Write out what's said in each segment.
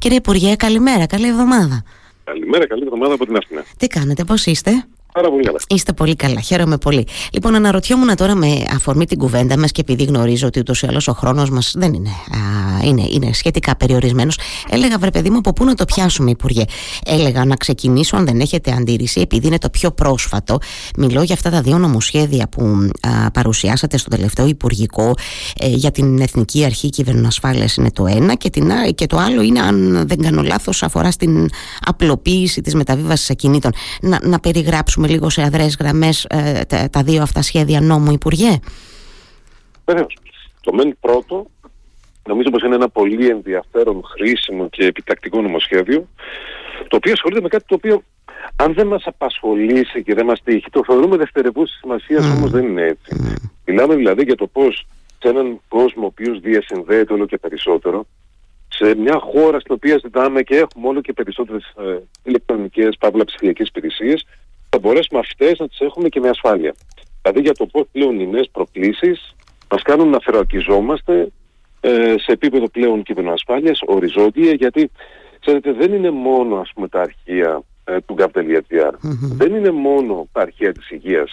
Κύριε Υπουργέ, καλημέρα, καλή εβδομάδα. Καλημέρα, καλή εβδομάδα από την Αθήνα. Τι κάνετε, πώς είστε; Πάρα πολύ καλά. Είστε πολύ καλά, χαίρομαι πολύ. Λοιπόν, αναρωτιόμουν τώρα με αφορμή την κουβέντα μας και επειδή γνωρίζω ότι ούτως ή άλλως ο χρόνος μας δεν είναι, α, είναι, είναι σχετικά περιορισμένος, έλεγα βρε παιδί μου από πού να το πιάσουμε, Υπουργέ; Έλεγα να ξεκινήσω, αν δεν έχετε αντίρρηση, επειδή είναι το πιο πρόσφατο. Μιλώ για αυτά τα δύο νομοσχέδια που α, παρουσιάσατε στο τελευταίο Υπουργικό ε, για την Εθνική Αρχή Κυβερνοασφάλεια είναι το ένα και, την, και το άλλο είναι, αν δεν κάνω λάθος, αφορά στην απλοποίηση της μεταβίβασης ακινήτων. Να, να περιγράψουμε περάσουμε λίγο σε αδρές γραμμές ε, τα, τα, δύο αυτά σχέδια νόμου, Υπουργέ; Βεβαίως. Το μεν πρώτο, νομίζω πως είναι ένα πολύ ενδιαφέρον, χρήσιμο και επιτακτικό νομοσχέδιο, το οποίο ασχολείται με κάτι το οποίο αν δεν μας απασχολήσει και δεν μας τύχει, το θεωρούμε δευτερευούς σημασίας, mm. όμως δεν είναι έτσι. Mm. Μιλάμε δηλαδή για το πώς σε έναν κόσμο ο οποίος διασυνδέεται όλο και περισσότερο, σε μια χώρα στην οποία ζητάμε και έχουμε όλο και περισσότερες ε, ηλεκτρονικές, παύλα ψηφιακές υπηρεσίες, θα μπορέσουμε αυτές να τις έχουμε και με ασφάλεια. Δηλαδή για το πώς πλέον οι νέες προκλήσεις μας κάνουν να θερακιζόμαστε ε, σε επίπεδο πλέον κυβερνοασφάλειας, οριζόντια, γιατί ξέρετε δεν είναι μόνο ας πούμε, τα αρχεία ε, του gov.gr, δεν είναι μόνο τα αρχεία της υγείας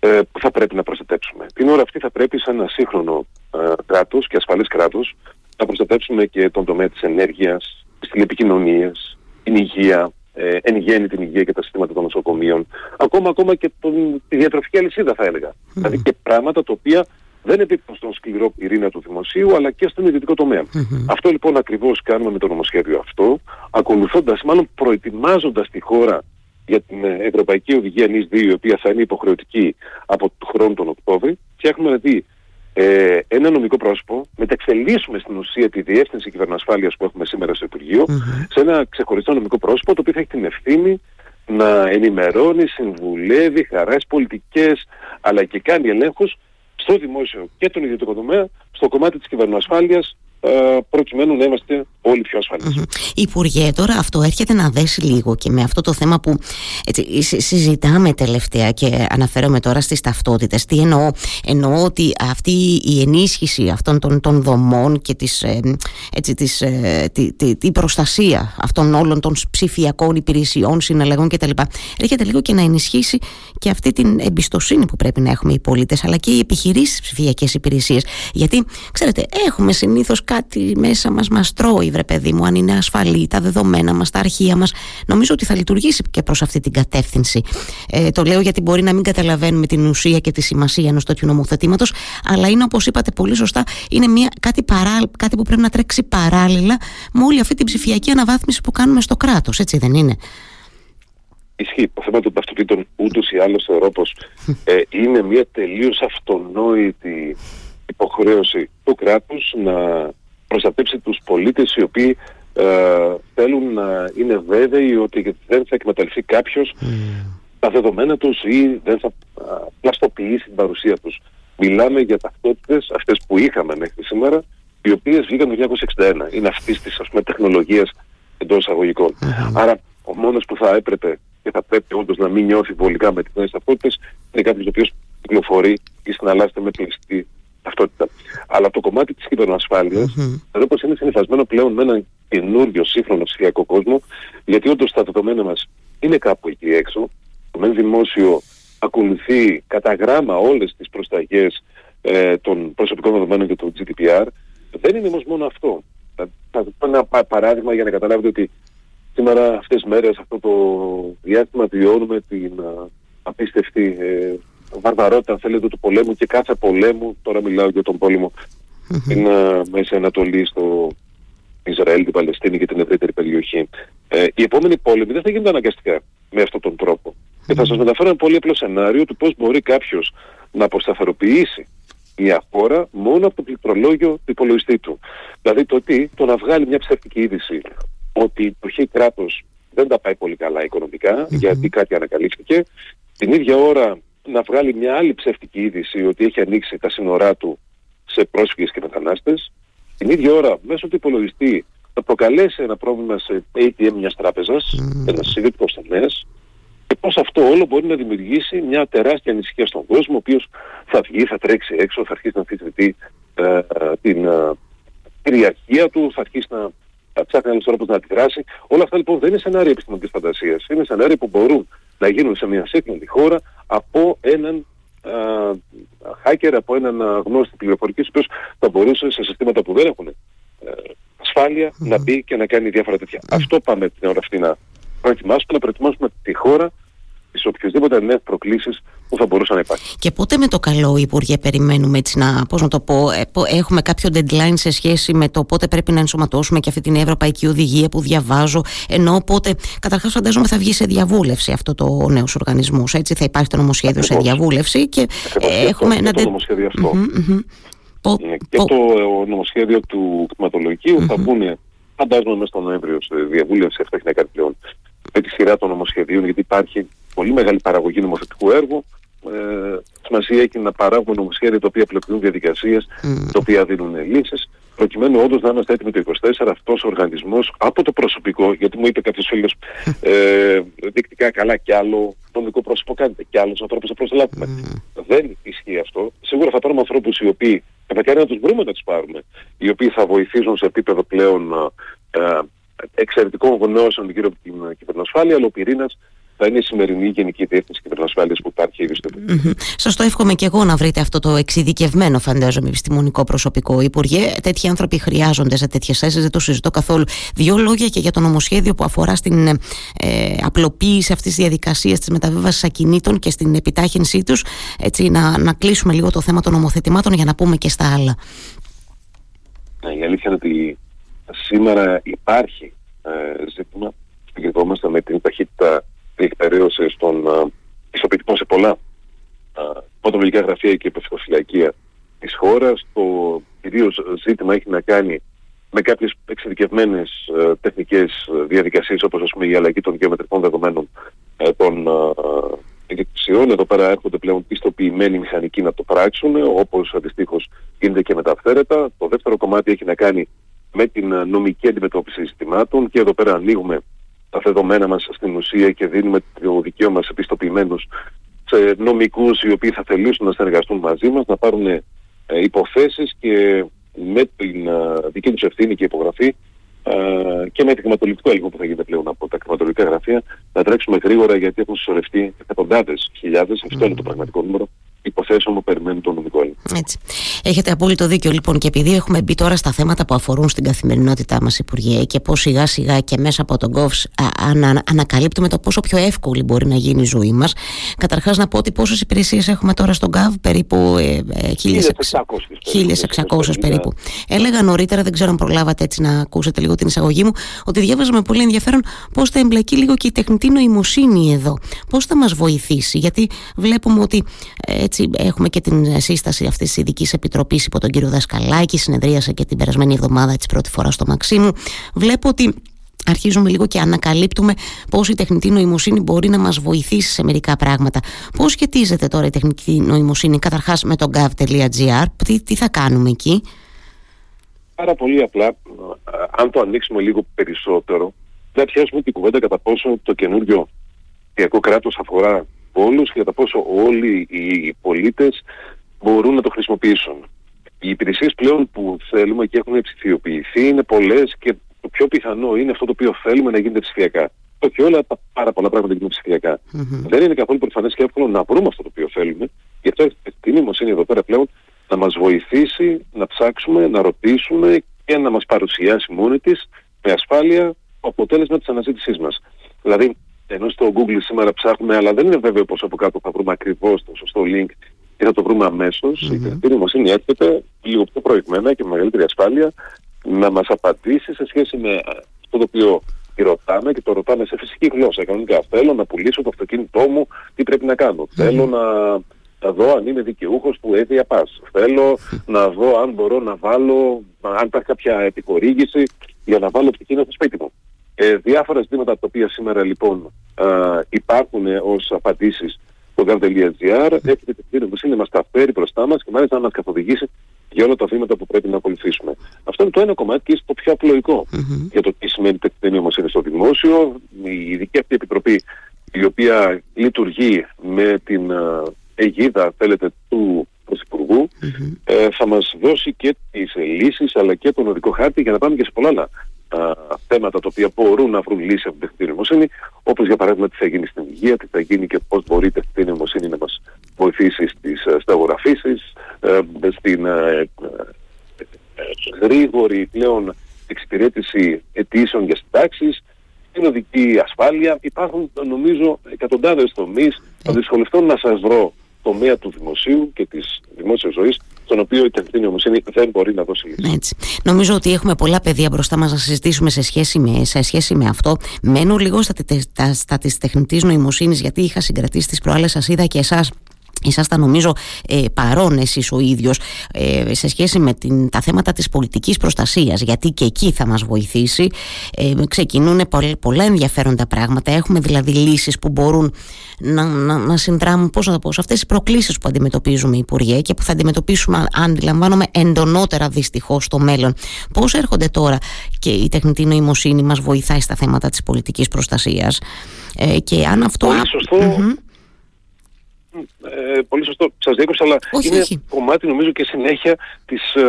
ε, που θα πρέπει να προστατέψουμε. Την ώρα αυτή θα πρέπει σαν ένα σύγχρονο ε, κράτος και ασφαλής κράτος να προστατέψουμε και τον τομέα της ενέργειας, τις τηλεπικοινωνίες, την υγεία, ε, εν γέννη την υγεία και τα συστήματα των νοσοκομείων, ακόμα, ακόμα και τον, τη διατροφική αλυσίδα θα έλεγα. Δηλαδή και πράγματα τα οποία δεν επίπτουν στον σκληρό πυρήνα του δημοσίου, αλλά και στον ιδιωτικό Αυτό λοιπόν ακριβώς κάνουμε με το νομοσχέδιο αυτό, ακολουθώντας, μάλλον προετοιμάζοντας τη χώρα για την ε, Ευρωπαϊκή Οδηγία ΝΙΣ 2, η οποία θα είναι υποχρεωτική από τον χρόνο τον Οκτώβρη. Φτιάχνουμε δηλαδή ε, ένα νομικό πρόσωπο, μεταξελίσσουμε στην ουσία τη διεύθυνση κυβερνοασφάλειας που έχουμε σήμερα στο Υπουργείο σε ένα ξεχωριστό νομικό πρόσωπο το οποίο θα έχει την ευθύνη να ενημερώνει, συμβουλεύει, χαράσει πολιτικές αλλά και κάνει ελέγχους στο δημόσιο και τον ιδιωτικό τομέα στο κομμάτι της κυβερνοασφάλειας ε, προκειμένου να είμαστε όλοι πιο ασφαλείς. Mm-hmm. Υπουργέ, τώρα αυτό έρχεται να δέσει λίγο και με αυτό το θέμα που έτσι, συζητάμε τελευταία και αναφέρομαι τώρα στις ταυτότητες. Τι εννοώ, εννοώ ότι αυτή η ενίσχυση αυτών των, των δομών και της, ε, έτσι, της, ε, τη, τη, τη, προστασία αυτών όλων των ψηφιακών υπηρεσιών, συναλλαγών κτλ. Έρχεται λίγο και να ενισχύσει και αυτή την εμπιστοσύνη που πρέπει να έχουμε οι πολίτες αλλά και οι επιχειρήσεις ψηφιακές υπηρεσίες. Γιατί, ξέρετε, έχουμε συνήθως κάτι μέσα μας μας τρώει βρε παιδί μου αν είναι ασφαλή τα δεδομένα μας, τα αρχεία μας νομίζω ότι θα λειτουργήσει και προς αυτή την κατεύθυνση ε, το λέω γιατί μπορεί να μην καταλαβαίνουμε την ουσία και τη σημασία ενός τέτοιου νομοθετήματος αλλά είναι όπως είπατε πολύ σωστά είναι μια, κάτι, παρά, κάτι που πρέπει να τρέξει παράλληλα με όλη αυτή την ψηφιακή αναβάθμιση που κάνουμε στο κράτος έτσι δεν είναι; Ισχύει. Το θέμα των ταυτοτήτων ούτως ή άλλως θεωρώ πως ε, είναι μια τελείως αυτονόητη υποχρέωση του κράτους να προστατέψει τους πολίτες οι οποίοι ε, θέλουν να είναι βέβαιοι ότι δεν θα εκμεταλλευτεί κάποιος mm. τα δεδομένα τους ή δεν θα πλαστοποιήσει την παρουσία τους. Μιλάμε για ταυτότητες αυτές που είχαμε μέχρι σήμερα οι οποίες βγήκαν το 1961. Είναι αυτής της ας πούμε, τεχνολογίας εντός εισαγωγικών. Mm. Άρα ο μόνος που θα έπρεπε και θα πρέπει όντως να μην νιώθει βολικά με τις νέες ταυτότητες είναι κάποιος ο οποίος κυκλοφορεί ή συναλλάσσεται με κλειστή ταυτότητα. Αλλά το κομμάτι της κυβερνοασφάλειας, mm-hmm. εδώ πως είναι συνηθισμένο πλέον με έναν καινούριο σύγχρονο ψηφιακό κόσμο, γιατί όντως τα δεδομένα μας είναι κάπου εκεί έξω. Το μεν δημόσιο ακολουθεί κατά γράμμα όλες τις προσταγές ε, των προσωπικών δεδομένων και του GDPR. Δεν είναι όμως μόνο αυτό. Θα σα πω ένα παράδειγμα για να καταλάβετε ότι σήμερα αυτές τις μέρες, αυτό το διάστημα, βιώνουμε την απίστευτη ε, βαρβαρότητα, αν θέλετε, του πολέμου και κάθε πολέμου, τώρα μιλάω για τον πόλεμο στην uh, Μέση Ανατολή, στο Ισραήλ, την Παλαιστίνη και την ευρύτερη περιοχή. Ε, οι επόμενοι πόλεμοι δεν θα γίνονται αναγκαστικά με αυτόν τον τρόπο. Και θα σας μεταφέρω ένα πολύ απλό σενάριο του πώς μπορεί κάποιος να αποσταθεροποιήσει μια χώρα μόνο από το πληκτρολόγιο του υπολογιστή του. Δηλαδή το ότι το να βγάλει μια ψεύτικη είδηση ότι το χ κράτος δεν τα πάει πολύ καλά γιατί κάτι ανακαλύφθηκε, την ίδια ώρα να βγάλει μια άλλη ψεύτικη είδηση ότι έχει ανοίξει τα σύνορά του σε πρόσφυγες και μετανάστες. Την ίδια ώρα, μέσω του υπολογιστή, θα προκαλέσει ένα πρόβλημα σε ATM μιας τράπεζας, mm. ένας συγκριτικός τομέας, και πώς αυτό όλο μπορεί να δημιουργήσει μια τεράστια ανησυχία στον κόσμο, ο οποίος θα βγει, θα τρέξει έξω, θα αρχίσει να αμφισβητεί ε, την ε, κυριαρχία του, θα αρχίσει να ψάχνει άλλο τρόπο να αντιδράσει. Όλα αυτά λοιπόν δεν είναι σενάρια επιστημονικής φαντασίας. Είναι σενάρια που μπορούν να γίνουν σε μια σύγχρονη χώρα από έναν hacker, από έναν γνώστη πληροφορική, ο οποίος θα μπορούσε σε συστήματα που δεν έχουν ε, ασφάλεια να μπει και να κάνει διάφορα τέτοια. Αυτό πάμε την ώρα αυτή να προετοιμάσουμε, να προετοιμάσουμε τη χώρα τις οποιασδήποτε νέες προκλήσεις που θα μπορούσαν να υπάρχουν. Και πότε με το καλό, Υπουργέ, περιμένουμε έτσι να, πώς να το πω, ε, έχουμε κάποιο deadline σε σχέση με το πότε πρέπει να ενσωματώσουμε και αυτή την Ευρωπαϊκή Οδηγία που διαβάζω, ενώ πότε, καταρχάς φαντάζομαι θα βγει σε διαβούλευση αυτό το νέος οργανισμός. Έτσι θα υπάρχει το νομοσχέδιο σε διαβούλευση και έχουμε ένα. Το νομοσχέδιο αυτό. Ε, και το νομοσχέδιο του κτηματολογικου θα μπουν φαντάζομαι μέσα στον Νοέμβριο σε διαβούλευση. Αυτό έχει να κάνει πλέον με τη σειρά των νομοσχεδίων, γιατί υπάρχει πολύ μεγάλη παραγωγή νομοθετικού έργου. Ε, σημασία έχει να παράγουμε νομοσχέδια τα οποία απλοποιούν διαδικασίες, mm. τα οποία δίνουν λύσεις, προκειμένου όντως να είμαστε έτοιμοι το 24 αυτός ο οργανισμός από το προσωπικό, γιατί μου είπε κάποιος φίλος ε, δεικτικά καλά κι άλλο νομικό πρόσωπο κάνετε, κι άλλους ανθρώπους θα προσλάβουμε. Mm. Δεν ισχύει αυτό. Σίγουρα θα πάρουμε ανθρώπους οι οποίοι, θα να τους βρούμε να τους πάρουμε, οι οποίοι θα βοηθήσουν σε επίπεδο πλέον ε, εξαιρετικών γνώσεων γύρω από την κυβερνοασφάλεια, αλλά ο πυρήνα θα είναι η σημερινή Γενική Διεύθυνση Κυβερνοασφάλειας που υπάρχει ήδη στο mm-hmm. Σας το εύχομαι και εγώ να βρείτε αυτό το εξειδικευμένο, φαντάζομαι, επιστημονικό προσωπικό. Υπουργέ, τέτοιοι άνθρωποι χρειάζονται σε τέτοιες θέσεις, δεν το συζητώ καθόλου. Δύο λόγια και για το νομοσχέδιο που αφορά στην ε, απλοποίηση αυτής της διαδικασίας της μεταβίβασης ακινήτων και στην επιτάχυνσή τους. Έτσι, να, να κλείσουμε λίγο το θέμα των νομοθετημάτων για να πούμε και στα άλλα. Ναι, η αλήθεια είναι ότι σήμερα υπάρχει ε, ζήτημα. Συγκεκριμένα με την ταχύτητα διεκπαιρέωση των ε, πιστοποιητικών σε πολλά ε, γραφεία και υπευθυνοφυλακία της χώρας. Το κυρίως ζήτημα έχει να κάνει με κάποιες εξειδικευμένες ε, τεχνικές διαδικασίες όπως ας πούμε η αλλαγή των γεωμετρικών δεδομένων ε, των εγκεκρισιών. Εδώ πέρα έρχονται πλέον πιστοποιημένοι μηχανικοί να το πράξουν όπως αντιστοίχως γίνεται και με τα αυθαίρετα. Το δεύτερο κομμάτι έχει να κάνει με την ε, νομική αντιμετώπιση συστημάτων και εδώ πέρα ανοίγουμε τα δεδομένα μας στην ουσία και δίνουμε το δικαίωμα σε επιστοποιημένους σε νομικούς οι οποίοι θα θελήσουν να συνεργαστούν μαζί μας, να πάρουν ε, υποθέσεις και με την ε, δική τους ευθύνη και υπογραφή ε, και με το χρηματολογικό έλεγχο που θα γίνεται πλέον από τα χρηματολογικά γραφεία να τρέξουμε γρήγορα γιατί έχουν συσσωρευτεί εκατοντάδες χιλιάδες, αυτό είναι το πραγματικό νούμερο, υποθέσεων που περιμένουν το νομικό έλεγχο. Έτσι. Έχετε απόλυτο δίκιο λοιπόν και επειδή έχουμε μπει τώρα στα θέματα που αφορούν στην καθημερινότητά μας, Υπουργέ, και πώς σιγά σιγά και μέσα από τον GOVS ανα, ανακαλύπτουμε το πόσο πιο εύκολη μπορεί να γίνει η ζωή μας. Καταρχάς, να πω ότι πόσες υπηρεσίες έχουμε τώρα στον GOV, περίπου ε, 1.600 περίπου. Έλεγα νωρίτερα, δεν ξέρω αν προλάβατε έτσι να ακούσετε λίγο την εισαγωγή μου, ότι διάβαζα με πολύ ενδιαφέρον πώς θα εμπλακεί λίγο και η τεχνητή νοημοσύνη εδώ. Πώς θα μας βοηθήσει, γιατί βλέπουμε ότι ε, έτσι έχουμε και την σύσταση αυτής της ειδικής επιτροπής υπό τον κύριο Δασκαλάκη, συνεδρίασε και την περασμένη εβδομάδα της πρώτη φοράς στο Μαξίμου. Βλέπω ότι αρχίζουμε λίγο και ανακαλύπτουμε πώς η τεχνητή νοημοσύνη μπορεί να μας βοηθήσει σε μερικά πράγματα. Πώς σχετίζεται τώρα η τεχνητή νοημοσύνη, καταρχάς με το gov.gr, τι, τι θα κάνουμε εκεί; Πάρα πολύ απλά, αν το ανοίξουμε λίγο περισσότερο, θα πιάσουμε την κουβέντα κατά πόσο το καινούριο κράτος αφορά όλους και κατά πόσο όλοι οι πολίτες μπορούν να το χρησιμοποιήσουν. Οι υπηρεσίες πλέον που θέλουμε και έχουν ψηφιοποιηθεί είναι πολλές και το πιο πιθανό είναι αυτό το οποίο θέλουμε να γίνεται ψηφιακά. Όχι όλα τα πάρα πολλά πράγματα γίνονται ψηφιακά. Mm-hmm. Δεν είναι καθόλου προφανές και εύκολο να βρούμε αυτό το οποίο θέλουμε. Γι' αυτό η νοημοσύνη εδώ πέρα πλέον να μας βοηθήσει να ψάξουμε, να ρωτήσουμε και να μας παρουσιάσει μόνη της με ασφάλεια το αποτέλεσμα της αναζήτησής μας. Δηλαδή, ενώ στο Google σήμερα ψάχνουμε, αλλά δεν είναι βέβαιο πω από κάτω θα βρούμε ακριβώς το σωστό link και θα το βρούμε αμέσως. Mm-hmm. Η τεχνητή νοημοσύνη έρχεται λίγο πιο προηγμένα και με μεγαλύτερη ασφάλεια να μας απαντήσει σε σχέση με αυτό το οποίο ρωτάμε και το ρωτάμε σε φυσική γλώσσα. Κανονικά θέλω να πουλήσω το αυτοκίνητό μου, τι πρέπει να κάνω. Mm-hmm. Θέλω να, να δω αν είμαι δικαιούχος του έδεια πα. Θέλω να δω αν μπορώ να βάλω, αν υπάρχει κάποια επιχορήγηση για να βάλω αυτοκίνητο στο σπίτι μου. Ε, διάφορα ζητήματα τα οποία σήμερα λοιπόν α, υπάρχουν ως απαντήσεις στο gov.gr έχετε την ευκαιρία να μα τα φέρει μπροστά μας και μάλιστα να μας καθοδηγήσει για όλα τα βήματα που πρέπει να ακολουθήσουμε. Αυτό είναι το ένα κομμάτι και είναι το πιο απλοϊκό mm-hmm. για το τι σημαίνει τεχνητή όμω είναι στο δημόσιο. Η ειδική αυτή επιτροπή η οποία λειτουργεί με την αιγίδα, θέλετε, του Πρωθυπουργού, mm-hmm. ε, θα μας δώσει και τις λύσεις αλλά και τον οδικό χάρτη για να πάμε και σε πολλά άλλα θέματα τα οποία μπορούν να βρουν λύση από την τεχνητή νοημοσύνη, όπως για παράδειγμα τι θα γίνει στην υγεία, τι θα γίνει και πώς μπορεί η τεχνητή νοημοσύνη να μας βοηθήσει στις σταγογραφήσει, ε, στην ε, γρήγορη πλέον εξυπηρέτηση αιτήσεων για συντάξεις, την οδική ασφάλεια. Υπάρχουν νομίζω εκατοντάδες τομείς. Θα δυσκολευτώ να σας βρω τομέα του δημοσίου και της δημόσιας ζωής, στον οποίο η τεχνητή νοημοσύνη δεν μπορεί να δώσει λύση. Έτσι. Νομίζω ότι έχουμε πολλά παιδεία μπροστά μας να συζητήσουμε σε σχέση με, σε σχέση με αυτό. Μένω λίγο στα, στα, στα της τεχνητής νοημοσύνης, γιατί είχα συγκρατήσει τις προάλλες, σας είδα και εσάς Ήσασταν νομίζω ε, παρόν εσείς ο ίδιος ε, σε σχέση με την, τα θέματα της πολιτικής προστασίας. Γιατί και εκεί θα μας βοηθήσει. Ε, ξεκινούν πολλά ενδιαφέροντα πράγματα. Έχουμε δηλαδή λύσεις που μπορούν να, να, να συνδράμουν πώς να το πω, σε αυτές τις προκλήσεις που αντιμετωπίζουμε οι Υπουργέ και που θα αντιμετωπίσουμε αν αντιλαμβάνομαι εντονότερα δυστυχώς στο μέλλον. Πώς έρχονται τώρα και η τεχνητή νοημοσύνη μας βοηθάει στα θέματα της πολιτικής προστασίας; Ε, και αν αυτό... Πολύ σωστό ε, πολύ σωστό, σας διέκοψα, αλλά όχι, είναι όχι. κομμάτι νομίζω και συνέχεια της ε,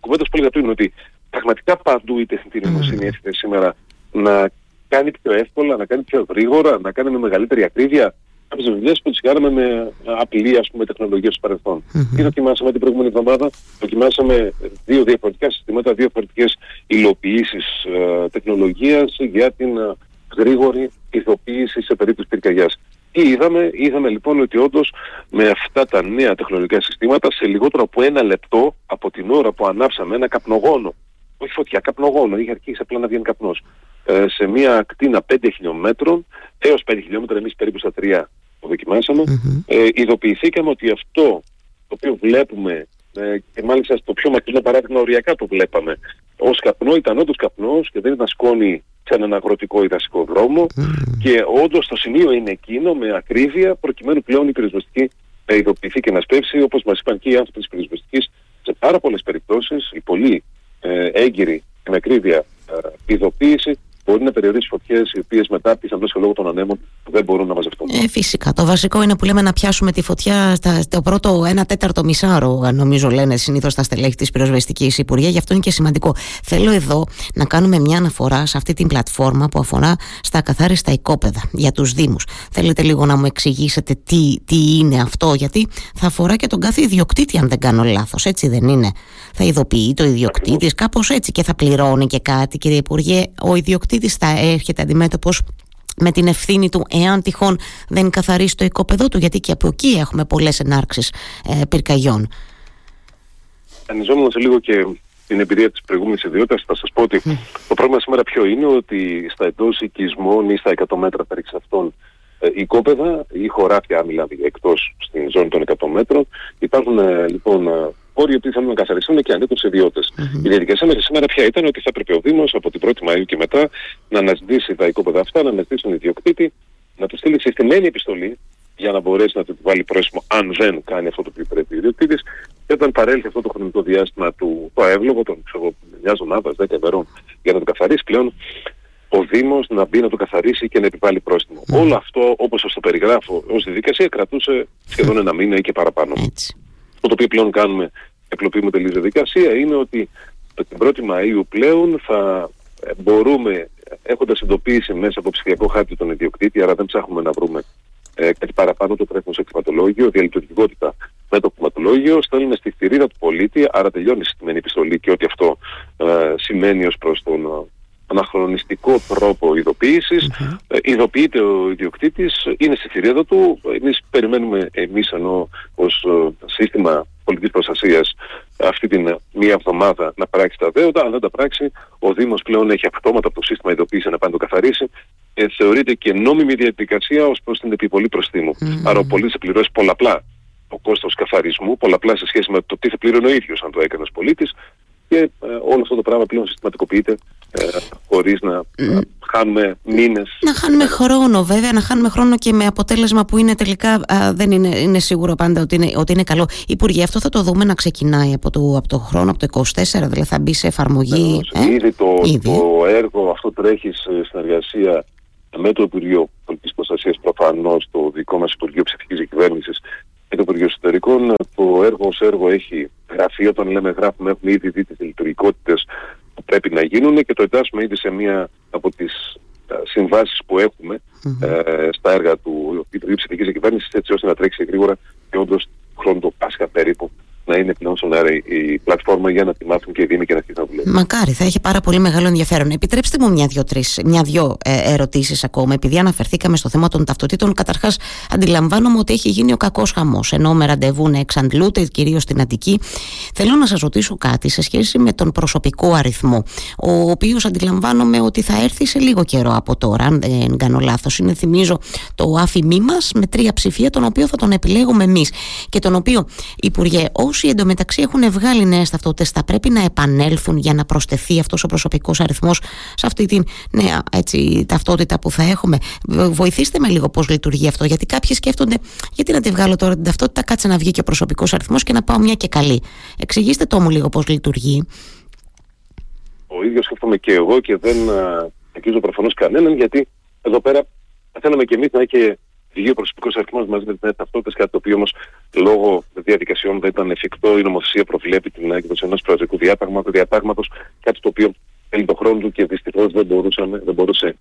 κουβέντας που έλεγα πριν, ότι πραγματικά παντού η τεχνητή νοημοσύνη mm. σήμερα να κάνει πιο εύκολα, να κάνει πιο γρήγορα, να κάνει με μεγαλύτερη ακρίβεια κάποιες δουλειές που τι κάναμε με απλή ας πούμε, τεχνολογία στο παρελθόν. Mm-hmm. Τι δοκιμάσαμε την προηγούμενη εβδομάδα, δοκιμάσαμε δύο διαφορετικά συστήματα, δύο διαφορετικές υλοποιήσεις ε, τεχνολογίας για την ε, γρήγορη ηθοποίηση σε περίπτωση πυρκαγιάς. Τι είδαμε, είδαμε λοιπόν ότι όντως με αυτά τα νέα τεχνολογικά συστήματα σε λιγότερο από ένα λεπτό από την ώρα που ανάψαμε ένα καπνογόνο, όχι φωτιά, καπνογόνο, είχε αρχίσει απλά να βγαίνει καπνός, ε, σε μια ακτίνα 5 χιλιόμετρων έως 5 χιλιόμετρα, εμείς περίπου στα 3 το δοκιμάσαμε, mm-hmm. ε, ειδοποιηθήκαμε ότι αυτό το οποίο βλέπουμε ε, και μάλιστα στο πιο μακρινό παράδειγμα οριακά το βλέπαμε ως καπνό ήταν όντως καπνός και δεν ήταν σκόνη σε έναν αγροτικό ή δασικό δρόμο και όντως το σημείο είναι εκείνο με ακρίβεια προκειμένου πλέον η πυροσβεστική να ειδοποιηθεί και να σπεύσει όπως μας είπαν και οι άνθρωποι της πυροσβεστικής σε πάρα πολλές περιπτώσεις η πολύ ε, έγκυρη και με ακρίβεια ε, ειδοποίηση μπορεί να περιορίσει φωτιές οι οποίες μετά πιθανώς και λόγω των ανέμων δεν μπορούν να μαζευτούν. Ε, φυσικά. Το βασικό είναι που λέμε να πιάσουμε τη φωτιά στα, στο πρώτο ένα τέταρτο μισάρο, νομίζω λένε συνήθως τα στελέχη της πυροσβεστικής Υπουργεία. Γι' αυτό είναι και σημαντικό. Θέλω εδώ να κάνουμε μια αναφορά σε αυτή την πλατφόρμα που αφορά στα καθάριστα οικόπεδα για τους Δήμους. Θέλετε λίγο να μου εξηγήσετε τι, τι είναι αυτό, γιατί θα αφορά και τον κάθε ιδιοκτήτη, αν δεν κάνω λάθος. Έτσι δεν είναι; Θα ειδοποιεί το ιδιοκτήτη, κάπως έτσι και θα πληρώνει και κάτι, κύριε Υπουργέ. Ο ιδιοκτήτης θα έρχεται αντιμέτωπος με την ευθύνη του εάν τυχόν δεν καθαρίσει το οικόπεδό του γιατί και από εκεί έχουμε πολλές ενάρξεις ε, πυρκαγιών. Ανιζόμενος λίγο και την εμπειρία της προηγούμενης ιδιότητας θα σας πω ότι το πρόβλημα σήμερα ποιο είναι ότι στα εντός οικισμών ή στα 100 μέτρα περί αυτών ε, οικόπεδα ή χωράφια μιλάμε εκτός στην ζώνη των 100 μέτρων υπάρχουν ε, λοιπόν χώροι που θέλουν να καθαριστούν και ανήκουν σε ιδιώτες. Mm-hmm. Η διαδικασία μέχρι σήμερα πια ήταν ότι θα έπρεπε ο Δήμος από την 1η Μαου και μετά να αναζητήσει τα οικόπεδα αυτά, να αναζητήσει τον ιδιοκτήτη, να τους στείλει συστημένη επιστολή για να μπορέσει να του βάλει πρόσημο αν δεν κάνει αυτό το οποίο πρέπει ο ιδιοκτήτης. Και όταν παρέλθει αυτό το χρονικό διάστημα του το εύλογο, των ξέρω, μιας εβδομάδας, 10 ημερών, για να το καθαρίσει πλέον, ο Δήμος να μπει να το καθαρίσει και να επιβάλλει πρόστιμο. Mm. Όλο αυτό, όπως σας το περιγράφω ως διαδικασία, κρατούσε σχεδόν ένα μήνα ή και παραπάνω. Έτσι. Αυτό το οποίο πλέον κάνουμε με τελείως διαδικασία είναι ότι την 1η Μαΐου πλέον θα ε, μπορούμε, έχοντας εντοπίσει μέσα από ψηφιακό χάρτη τον ιδιοκτήτη, άρα δεν ψάχνουμε να βρούμε ε, κάτι παραπάνω, το τρέχουμε σε κτηματολόγιο, διαλειτουργικότητα με το κτηματολόγιο, στέλνουμε στη θηρίδα του πολίτη, άρα τελειώνει η συστημένη επιστολή και ό,τι αυτό ε, σημαίνει ως προς τον ε, αναχρονιστικό τρόπο ειδοποίησης. Mm-hmm. Ε, ειδοποιείται ο ιδιοκτήτης, είναι στη θηρίδα του, εμείς περιμένουμε εμείς ενώ ως σύστημα πολιτικής προστασίας αυτή την μία εβδομάδα να πράξει τα δέοντα. Αν δεν τα πράξει, ο Δήμος πλέον έχει αυτόματα από το σύστημα ειδοποίηση να πάει να το καθαρίσει. και θεωρείται και νόμιμη διαδικασία ως προς την επιβολή προστίμου. Mm-hmm. Άρα ο πολίτης θα πληρώσει πολλαπλά το κόστος καθαρισμού, πολλαπλά σε σχέση με το τι θα πλήρωνε ο ίδιος αν το έκανε πολίτης. Και ε, όλο αυτό το πράγμα πλέον συστηματικοποιείται ε, χωρίς να mm. χάνουμε μήνες. Να χάνουμε χρόνο, βέβαια, να χάνουμε χρόνο και με αποτέλεσμα που είναι τελικά δεν είναι, είναι σίγουρο πάντα ότι είναι, ότι είναι καλό. Υπουργέ, αυτό θα το δούμε να ξεκινάει από το, από το χρόνο, από το 24, δηλαδή θα μπει σε εφαρμογή. Ε; Ήδη, το, το έργο αυτό τρέχει σε συνεργασία με το Υπουργείο Πολιτικής Προστασίας, προφανώς το δικό μας Υπουργείο Ψηφική Διακυβέρνησης και το Υπουργείο Εσωτερικών. Το έργο ως έργο έχει γραφεί. Όταν λέμε γράφουμε, έχουμε ήδη δει τις λειτουργικότητες που πρέπει να γίνουν και το εντάσσουμε ήδη σε μία από τις συμβάσεις που εχουμε ε, στα έργα του Υπουργείου Ψηφικής Κυβέρνησης έτσι ώστε να τρέξει γρήγορα και όντως χρόνο το Πάσχα περίπου να είναι πλέον στον αέρα η πλατφόρμα για να τη μάθουν και οι Δήμοι και να αρχίσουν να δουλεύουν. Μακάρι, θα έχει πάρα πολύ μεγάλο ενδιαφέρον. Επιτρέψτε μου μια-δυο μια δυο, ε, ερωτήσεις ακόμα, επειδή αναφερθήκαμε στο θέμα των ταυτοτήτων. Καταρχάς, αντιλαμβάνομαι ότι έχει γίνει ο κακός χαμός. Ενώ με ραντεβού να εξαντλούνται, κυρίως στην Αττική. Θέλω να σας ρωτήσω κάτι σε σχέση με τον προσωπικό αριθμό, ο οποίος αντιλαμβάνομαι ότι θα έρθει σε λίγο καιρό από τώρα, αν δεν κάνω λάθος. Είναι, θυμίζω, το άφημί μας με τρία ψηφία, τον οποίο θα τον επιλέγουμε εμείς και τον οποίο, Υπουργέ, όσοι εντωμεταξύ έχουν βγάλει νέες ταυτότητες, θα πρέπει να επανέλθουν για να προσθεθεί αυτός ο προσωπικός αριθμός σε αυτή την νέα έτσι, ταυτότητα που θα έχουμε. Βοηθήστε με λίγο πώς λειτουργεί αυτό, γιατί κάποιοι σκέφτονται, γιατί να τη βγάλω τώρα την ταυτότητα, κάτσε να βγει και ο προσωπικός αριθμός και να πάω μια και καλή. Εξηγήστε το μου λίγο πώς λειτουργεί. Ο ίδιος σκέφτομαι και εγώ και δεν αγγίζω προφανώς κανέναν, γιατί εδώ πέρα θέλαμε και εμείς να έχει βγει ο προσωπικός αριθμός μαζί με τι ταυτότητε, κάτι το οποίο όμως λόγω διαδικασιών δεν ήταν εφικτό. Η νομοθεσία προβλέπει την έκδοση ενός προεδρικού διατάγματος, κάτι το οποίο θέλει τον χρόνο του και δυστυχώς δεν, δεν μπορούσε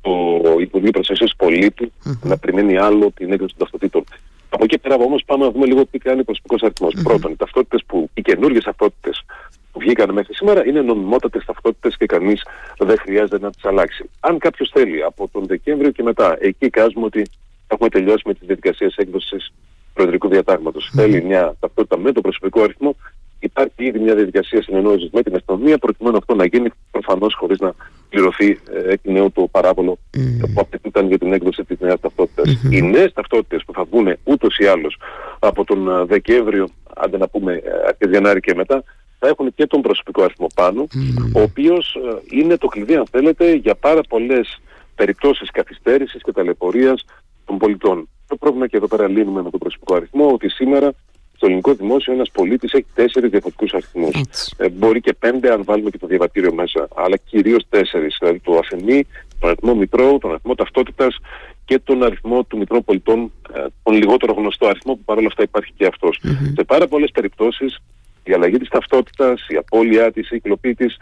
το Υπουργείο Προστασίας Πολίτη mm-hmm. να περιμένει άλλο την έκδοση των ταυτοτήτων. Από εκεί πέρα όμως πάμε να δούμε λίγο τι κάνει ο προσωπικός αριθμός. Mm-hmm. Πρώτον, οι ταυτότητες που, οι καινούργιες ταυτότητες που βγήκαν μέχρι σήμερα είναι νομιμότατες ταυτότητες και κανείς δεν χρειάζεται να τις αλλάξει. Αν κάποιος θέλει από τον Δεκέμβριο και μετά, εκεί κάζουμε ότι έχουμε τελειώσει με τις διαδικασίες έκδοσης προεδρικού διατάγματος. Mm. Θέλει μια ταυτότητα με τον προσωπικό αριθμό. Υπάρχει ήδη μια διαδικασία συνεννόησης με την αστυνομία, προκειμένου αυτό να γίνει προφανώς χωρίς να πληρωθεί ε, εκ νέου το παράβολο mm. που απαιτούνταν για την έκδοση της νέας ταυτότητας. Mm-hmm. Οι νέες ταυτότητες που θα βγουν ούτως ή άλλως από τον ε, Δεκέμβριο, αν δεν να πούμε ε, αρχές Γενάρη και μετά, θα έχουν και τον προσωπικό αριθμό πάνω, mm. ο οποίος ε, είναι το κλειδί, αν θέλετε, για πάρα πολλές περιπτώσεις καθυστέρησης και ταλαιπωρίας των πολιτών. Το πρόβλημα και εδώ πέρα λύνουμε με τον προσωπικό αριθμό ότι σήμερα στο ελληνικό δημόσιο ένας πολίτης έχει τέσσερις διαφορετικούς αριθμούς. Ε, μπορεί και πέντε αν βάλουμε και το διαβατήριο μέσα, αλλά κυρίως τέσσερις. Δηλαδή το αφενή, τον αριθμό μητρώου, τον αριθμό ταυτότητας και τον αριθμό του μητρώου πολιτών, ε, τον λιγότερο γνωστό αριθμό που παρόλα αυτά υπάρχει και αυτός. Mm-hmm. Σε πάρα πολλές περιπτώσεις η αλλαγή της ταυτότητας, η απώλειά της, η κλοπή της,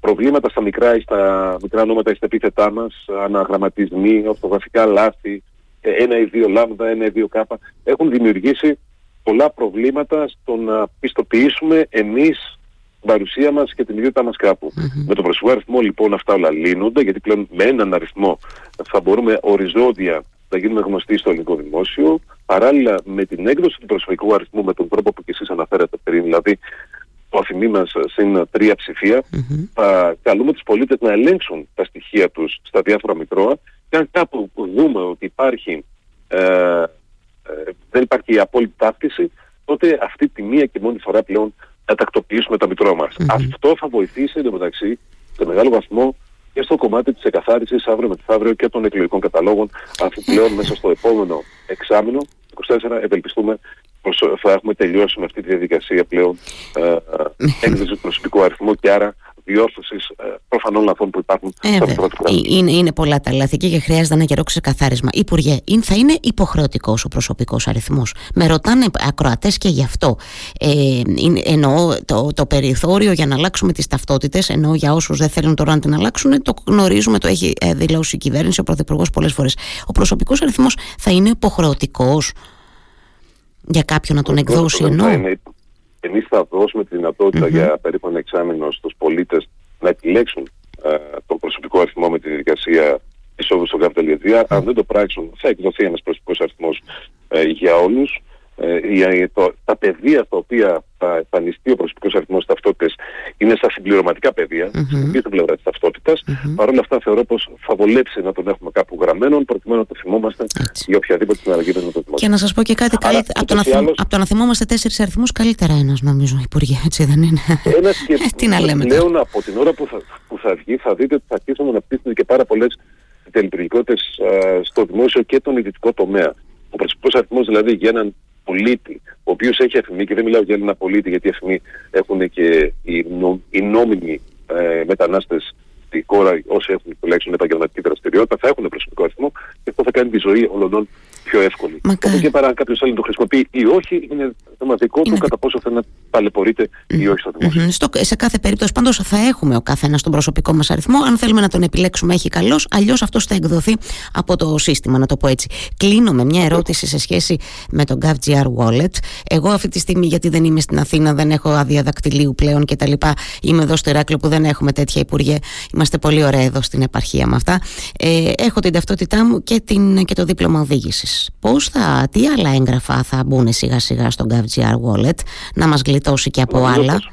προβλήματα στα μικρά ή στα μικρά νόματα ή στα επίθετά μας, αναγραμματισμοί, ορθογραφικά λάθη, ένα ή δύο λάμδα, ένα ή δύο κάπα, έχουν δημιουργήσει πολλά προβλήματα στο να πιστοποιήσουμε εμείς την παρουσία μας και την ιδιότητά μας κάπου. Mm-hmm. Με τον προσωπικό αριθμό λοιπόν αυτά όλα λύνονται, γιατί πλέον με έναν αριθμό θα μπορούμε οριζόντια να γίνουμε γνωστοί στο ελληνικό δημόσιο, παράλληλα με την έκδοση του προσωπικού αριθμού με τον τρόπο που και εσείς αναφέρατε πριν, δηλαδή το αφημί μα συν τρία ψηφία, mm-hmm. θα καλούμε τους πολίτες να ελέγξουν τα στοιχεία τους στα διάφορα μητρώα και αν κάπου δούμε ότι υπάρχει, ε, ε, δεν υπάρχει απόλυτη ταύτιση, τότε αυτή τη μία και μόνη φορά πλέον να τακτοποιήσουμε τα μητρώα μας. Mm-hmm. Αυτό θα βοηθήσει εντωμεταξύ σε μεγάλο βαθμό και στο κομμάτι της εκαθάρισης αύριο μεθαύριο και των εκλογικών καταλόγων αφού πλέον μέσα στο επόμενο εξάμεινο 24 ευελπιστούμε πως θα έχουμε τελειώσει με αυτή τη διαδικασία πλέον ε, ε, έκδοση του προσωπικού αριθμού και άρα διόρθωσης ε, προφανών λαθών που υπάρχουν ε, στα ε, είναι, είναι πολλά τα λάθη και χρειάζεται ένα καιρό ξεκαθάρισμα. Υπουργέ, θα είναι υποχρεωτικός ο προσωπικός αριθμός. Με ρωτάνε ακροατές και γι' αυτό. Ε, είναι, εννοώ το, το περιθώριο για να αλλάξουμε τις ταυτότητες, ενώ για όσους δεν θέλουν τώρα να την αλλάξουν, το γνωρίζουμε, το έχει ε, δηλώσει η κυβέρνηση, ο Πρωθυπουργός πολλές φορές. Ο προσωπικός αριθμός θα είναι υποχρεωτικός για κάποιον να τον εκδώσει ενώ. Εμείς θα δώσουμε τη δυνατοτητα για περίπου ένα εξάμεινο στους πολίτες να επιλέξουν ε, τον προσωπικό αριθμό με τη διαδικασία εισόδου στο gov.gr. Αν δεν το πράξουν, θα εκδοθεί ένας προσωπικός αριθμός ε, για όλους. Ε, τα πεδία στα οποία θα εμφανιστεί ο προσωπικός αριθμός ταυτότητε είναι στα συμπληρωματικά πεδία, mm-hmm. στην πλευρά της ταυτότητας. Mm-hmm. Παρ' όλα αυτά, θεωρώ πως θα βολέψει να τον έχουμε κάπου γραμμένο, προκειμένου να το θυμόμαστε Έτσι. για οποιαδήποτε συναλλαγή δεν το Και να σας πω και κάτι καλύτερο. Από, το να άλλος... από το να θυμόμαστε τέσσερις αριθμούς, καλύτερα ένας, νομίζω, Υπουργέ, έτσι δεν είναι; Ένας και Τι να λέμε. Πλέον από την ώρα που θα, που θα βγει, θα δείτε ότι θα αρχίσουν να πτήσουν και πάρα πολλές τελειπουργικότητες στο δημόσιο και τον ιδιωτικό τομέα. Ο προσωπικός αριθμός δηλαδή για έναν πολίτη, ο οποίος έχει αφημί, και δεν μιλάω για ένα πολίτη, γιατί οι αφημί έχουν και οι, νο, οι νόμιμοι ε, μετανάστες στη χώρα, όσοι έχουν τουλάχιστον επαγγελματική δραστηριότητα, θα έχουν προσωπικό αριθμό και αυτό θα κάνει τη ζωή όλων πιο εύκολη. Μακάρι. και παρά κάποιος θέλει να το χρησιμοποιεί ή όχι, είναι θέμα δικό του κατά πόσο θέλει να ταλαιπωρείται ή όχι στο δημόσιο. Στο, σε κάθε περίπτωση πάντως θα έχουμε ο καθένας τον προσωπικό μας αριθμό. Αν θέλουμε να τον επιλέξουμε έχει καλώς, αλλιώς αυτός θα εκδοθεί από το σύστημα, να το πω έτσι. Κλείνω με μια ερώτηση σε σχέση με το GovGR Wallet. Εγώ αυτή τη στιγμή γιατί δεν είμαι στην Αθήνα, δεν έχω άδεια δακτυλίου πλέον κτλ. Είμαι εδώ στο Ηράκλειο που δεν έχουμε τέτοια υπουργέ. Είμαστε πολύ ωραία εδώ στην επαρχία με αυτά. Ε, έχω την ταυτότητά μου και, την, και το δίπλωμα οδήγησης. Πώς θα, τι άλλα έγγραφα θα μπουν σιγά σιγά στο GovGR Wallet να μας γλιτώσει και από νομίζω άλλα; Πως,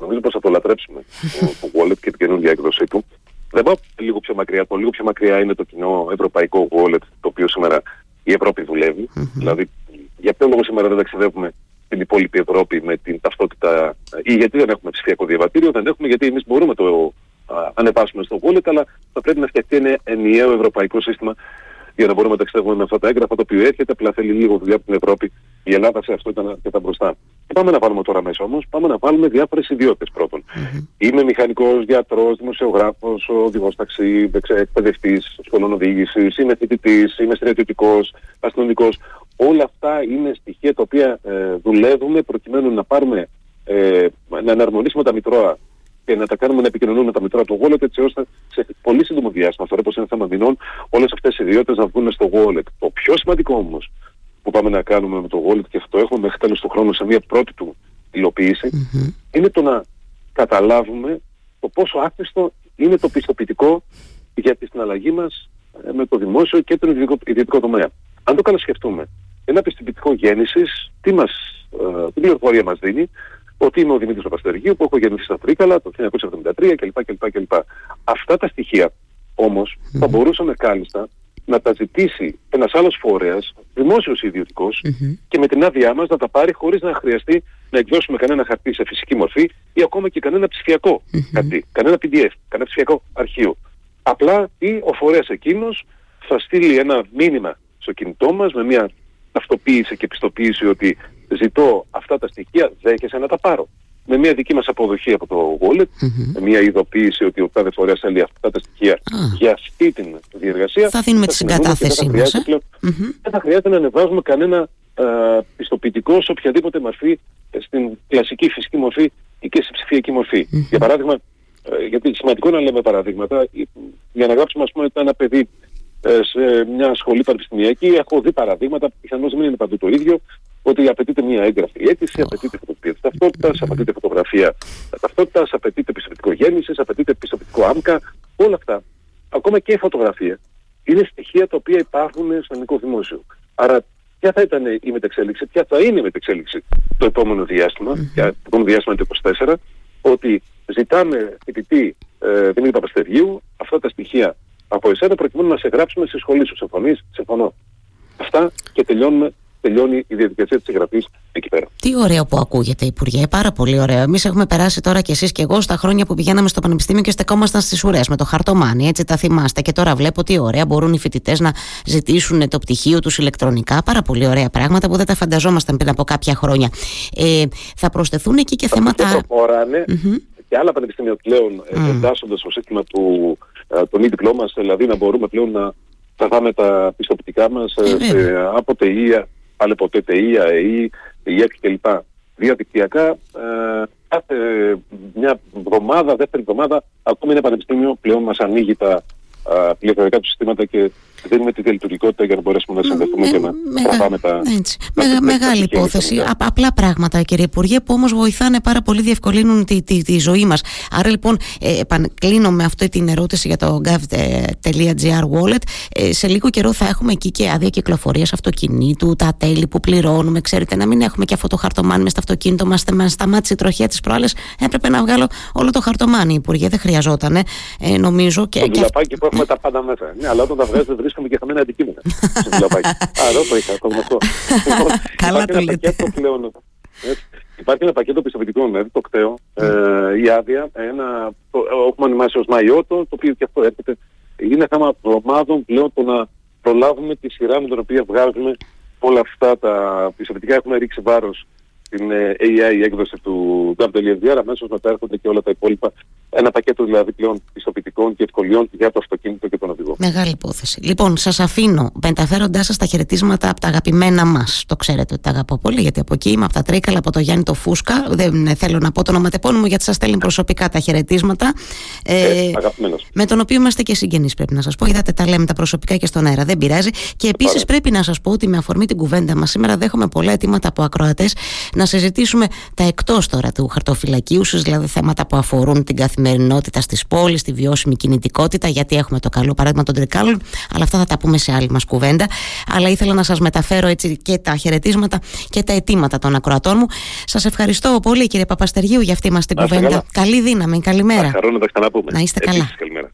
νομίζω πως θα το λατρέψουμε το, wallet και την καινούργια έκδοσή του. Δεν πάω λίγο πιο μακριά. Το λίγο πιο μακριά είναι το κοινό ευρωπαϊκό wallet το οποίο σήμερα η Ευρώπη δουλεύει. Δηλαδή, για ποιο λόγο σήμερα δεν ταξιδεύουμε στην υπόλοιπη Ευρώπη με την ταυτότητα ή γιατί δεν έχουμε ψηφιακό διαβατήριο, δεν έχουμε γιατί εμείς μπορούμε το α, ανεβάσουμε στο wallet, αλλά θα πρέπει να φτιαχτεί ένα ενιαίο ευρωπαϊκό σύστημα για να μπορούμε να ταξιδεύουμε με αυτά τα έγγραφα, το οποίο έρχεται, απλά θέλει λίγο δουλειά από την Ευρώπη. Η Ελλάδα σε αυτό ήταν αρκετά μπροστά. Και πάμε να βάλουμε τώρα μέσα όμως, πάμε να βάλουμε διάφορες ιδιότητες πρώτον. Mm-hmm. Είμαι μηχανικός, γιατρός, δημοσιογράφος, οδηγός ταξί, εκπαιδευτής σχολών οδήγησης, είμαι φοιτητής, είμαι στρατιωτικός, αστυνομικός. Όλα αυτά είναι στοιχεία τα οποία ε, δουλεύουμε προκειμένου να πάρουμε, ε, να εναρμονίσουμε τα μητρώα και να τα κάνουμε να επικοινωνούν με τα μητρώα του wallet έτσι ώστε σε πολύ σύντομο διάστημα, θεωρώ πως είναι θέμα μηνών, όλες αυτές οι ιδιότητες να βγουν στο wallet. Το πιο σημαντικό όμως που πάμε να κάνουμε με το wallet και αυτό έχουμε μέχρι τέλος του χρόνου σε μια πρώτη του υλοποίηση mm-hmm. είναι το να καταλάβουμε το πόσο άχρηστο είναι το πιστοποιητικό για τη συναλλαγή μας ε, με το δημόσιο και τον ιδιωτικό τομέα. Αν το καλασκεφτούμε, ένα πιστοποιητικό γέννησης, τι, μας, ε, τι πληροφορία μας δίνει, ότι είμαι ο Δημήτρης Παπαστεργίου που έχω γεννηθεί στα Φρίκαλα το 1973 κλπ. κλπ, κλπ. Αυτά τα στοιχεία όμως mm-hmm. θα μπορούσαμε κάλλιστα να τα ζητήσει ένας άλλος φορέας, δημόσιος ή ιδιωτικός, mm-hmm. και με την άδειά μας να τα πάρει χωρίς να χρειαστεί να εκδώσουμε κανένα χαρτί σε φυσική μορφή ή ακόμα και κανένα ψηφιακό mm-hmm. χαρτί, κανένα PDF, κανένα ψηφιακό αρχείο. Απλά ή ο φορέας εκείνος θα στείλει ένα μήνυμα στο κινητό μας με μια ταυτοποίηση και πιστοποίηση ότι ζητώ αυτά τα στοιχεία, δέχεσαι να τα πάρω. Με μια δική μας αποδοχή από το wallet, mm-hmm. με μια ειδοποίηση ότι ο κάθε φορέας θέλει αυτά τα στοιχεία ah. για αυτή την διεργασία. Θα δίνουμε τη συγκατάθεσή μας. Ε; Δεν θα χρειάζεται να ανεβάζουμε κανένα α, πιστοποιητικό σε οποιαδήποτε μορφή, στην κλασική φυσική μορφή ή και σε ψηφιακή μορφή. Mm-hmm. Για παράδειγμα, ε, γιατί σημαντικό να λέμε παραδείγματα, για να γράψουμε ας πούμε ένα παιδί ε, σε μια σχολή πανεπιστημιακή. Έχω δει παραδείγματα, πιθανώς δεν είναι παντού το ίδιο, ότι απαιτείται μια έγγραφη αίτηση, απαιτείται φωτογραφία της ταυτότητας, απαιτείται φωτογραφία ταυτότητας, απαιτείται πιστοποιητικό γέννησης, απαιτείται πιστοποιητικό άμκα. Όλα αυτά, ακόμα και η φωτογραφία, είναι στοιχεία τα οποία υπάρχουν στο ελληνικό δημόσιο. Άρα, ποια θα ήταν η μετεξέλιξη, ποια θα είναι η μετεξέλιξη το επόμενο διάστημα, mm-hmm. το επόμενο διάστημα το 24, ότι ζητάμε φοιτητή ε, Δημήτρη Παπαστεργίου αυτά τα στοιχεία από εσένα προκειμένου να σε γράψουμε στη σχολή σου. Συμφωνείς, συμφωνώ. Αυτά και τελειώνουμε τελειώνει η διαδικασία της εγγραφής εκεί πέρα. Τι ωραίο που ακούγεται, Υπουργέ. Πάρα πολύ ωραίο. Εμείς έχουμε περάσει τώρα κι εσείς και εγώ στα χρόνια που πηγαίναμε στο Πανεπιστήμιο και στεκόμασταν στις ουρές με το χαρτομάνι. Έτσι τα θυμάστε. Και τώρα βλέπω τι ωραία μπορούν οι φοιτητές να ζητήσουν το πτυχίο τους ηλεκτρονικά. Πάρα πολύ ωραία πράγματα που δεν τα φανταζόμασταν πριν από κάποια χρόνια. Ε, θα προσθεθούν εκεί και θα θέματα. Αυτό προχωράνε mm-hmm. και άλλα πανεπιστήμια πλέον mm. εντάσσονται στο σύστημα του ε, τον e μας, δηλαδή να μπορούμε πλέον να τραβάμε τα πιστοποιητικά μας ε, ε από ΤΕΙ, πάλι ποτέ ΤΕΙ, ΑΕΗ, ΙΕΚ κλπ. Διαδικτυακά, ε, κάθε μια εβδομάδα, δεύτερη εβδομάδα, ακόμη ένα πανεπιστήμιο πλέον μας ανοίγει τα πληροφορικά του συστήματα και δίνουμε τη διαλειτουργικότητα για να μπορέσουμε να συνδεθούμε και να τραβάμε τα. Έτσι. μεγάλη υπόθεση. απλά πράγματα, κύριε Υπουργέ, που όμως βοηθάνε πάρα πολύ, διευκολύνουν τη, τη, τη ζωή μας. Άρα λοιπόν, ε, κλείνω με αυτή την ερώτηση για το gov.gr wallet. Ε, σε λίγο καιρό θα έχουμε εκεί και άδεια κυκλοφορίας αυτοκινήτου, τα τέλη που πληρώνουμε. Ξέρετε, να μην έχουμε και αυτό το χαρτομάνι με στο αυτοκίνητο μας. Μας σταμάτησε η τροχιά της προάλλες. Έπρεπε να βγάλω όλο το χαρτομάνι, Υπουργέ. Δεν χρειαζόταν, ε, νομίζω. Και, το και... που έχουμε τα πάντα μέσα. Ναι, αλλά όταν τα βγάζετε βρίσκομαι και χαμένα αντικείμενα στο τηλεοπάκι. Α, εδώ το είχα, το γνωστό. Καλά το λέτε. Υπάρχει ένα πακέτο πιστοποιητικών, δηλαδή το κταίο, ε, η άδεια, ένα, το, έχουμε ονομάσει ως Μαϊότο, το οποίο και αυτό έρχεται. Είναι θέμα εβδομάδων πλέον το να προλάβουμε τη σειρά με την οποία βγάζουμε όλα αυτά τα πιστοποιητικά. Έχουμε ρίξει βάρος στην AI έκδοση του WWDR, αμέσως μετά έρχονται και όλα τα υπόλοιπα ένα πακέτο δηλαδή πλέον πιστοποιητικών και ευκολιών για το αυτοκίνητο και τον οδηγό. Μεγάλη υπόθεση. Λοιπόν, σας αφήνω μεταφέροντάς σας τα χαιρετίσματα από τα αγαπημένα μας. Το ξέρετε ότι τα αγαπώ πολύ, γιατί από εκεί είμαι, από τα Τρίκαλα, από το Γιάννη το Φούσκα. Δεν θέλω να πω το ονοματεπώνυμο, γιατί σας στέλνει προσωπικά τα χαιρετίσματα. Ε, ε, με τον οποίο είμαστε και συγγενείς, πρέπει να σας πω. Είδατε, τα λέμε τα προσωπικά και στον αέρα. Δεν πειράζει. Και επίσης πρέπει να σας πω ότι με αφορμή την κουβέντα μας σήμερα δέχομαι πολλά αιτήματα από ακροατές να συζητήσουμε τα εκτός τώρα του χαρτοφυλακίου, δηλαδή θέματα που αφορούν την καθημερινότητα στις πόλεις, τη βιώσιμη κινητικότητα, γιατί έχουμε το καλό παράδειγμα των Τρικάλων, αλλά αυτά θα τα πούμε σε άλλη μας κουβέντα. Αλλά ήθελα να σας μεταφέρω έτσι και τα χαιρετίσματα και τα αιτήματα των ακροατών μου. Σας ευχαριστώ πολύ, κύριε Παπαστεργίου, για αυτή μας την κουβέντα. Καλή δύναμη, καλημέρα. να τα ξαναπούμε. Να είστε καλά. καλημέρα.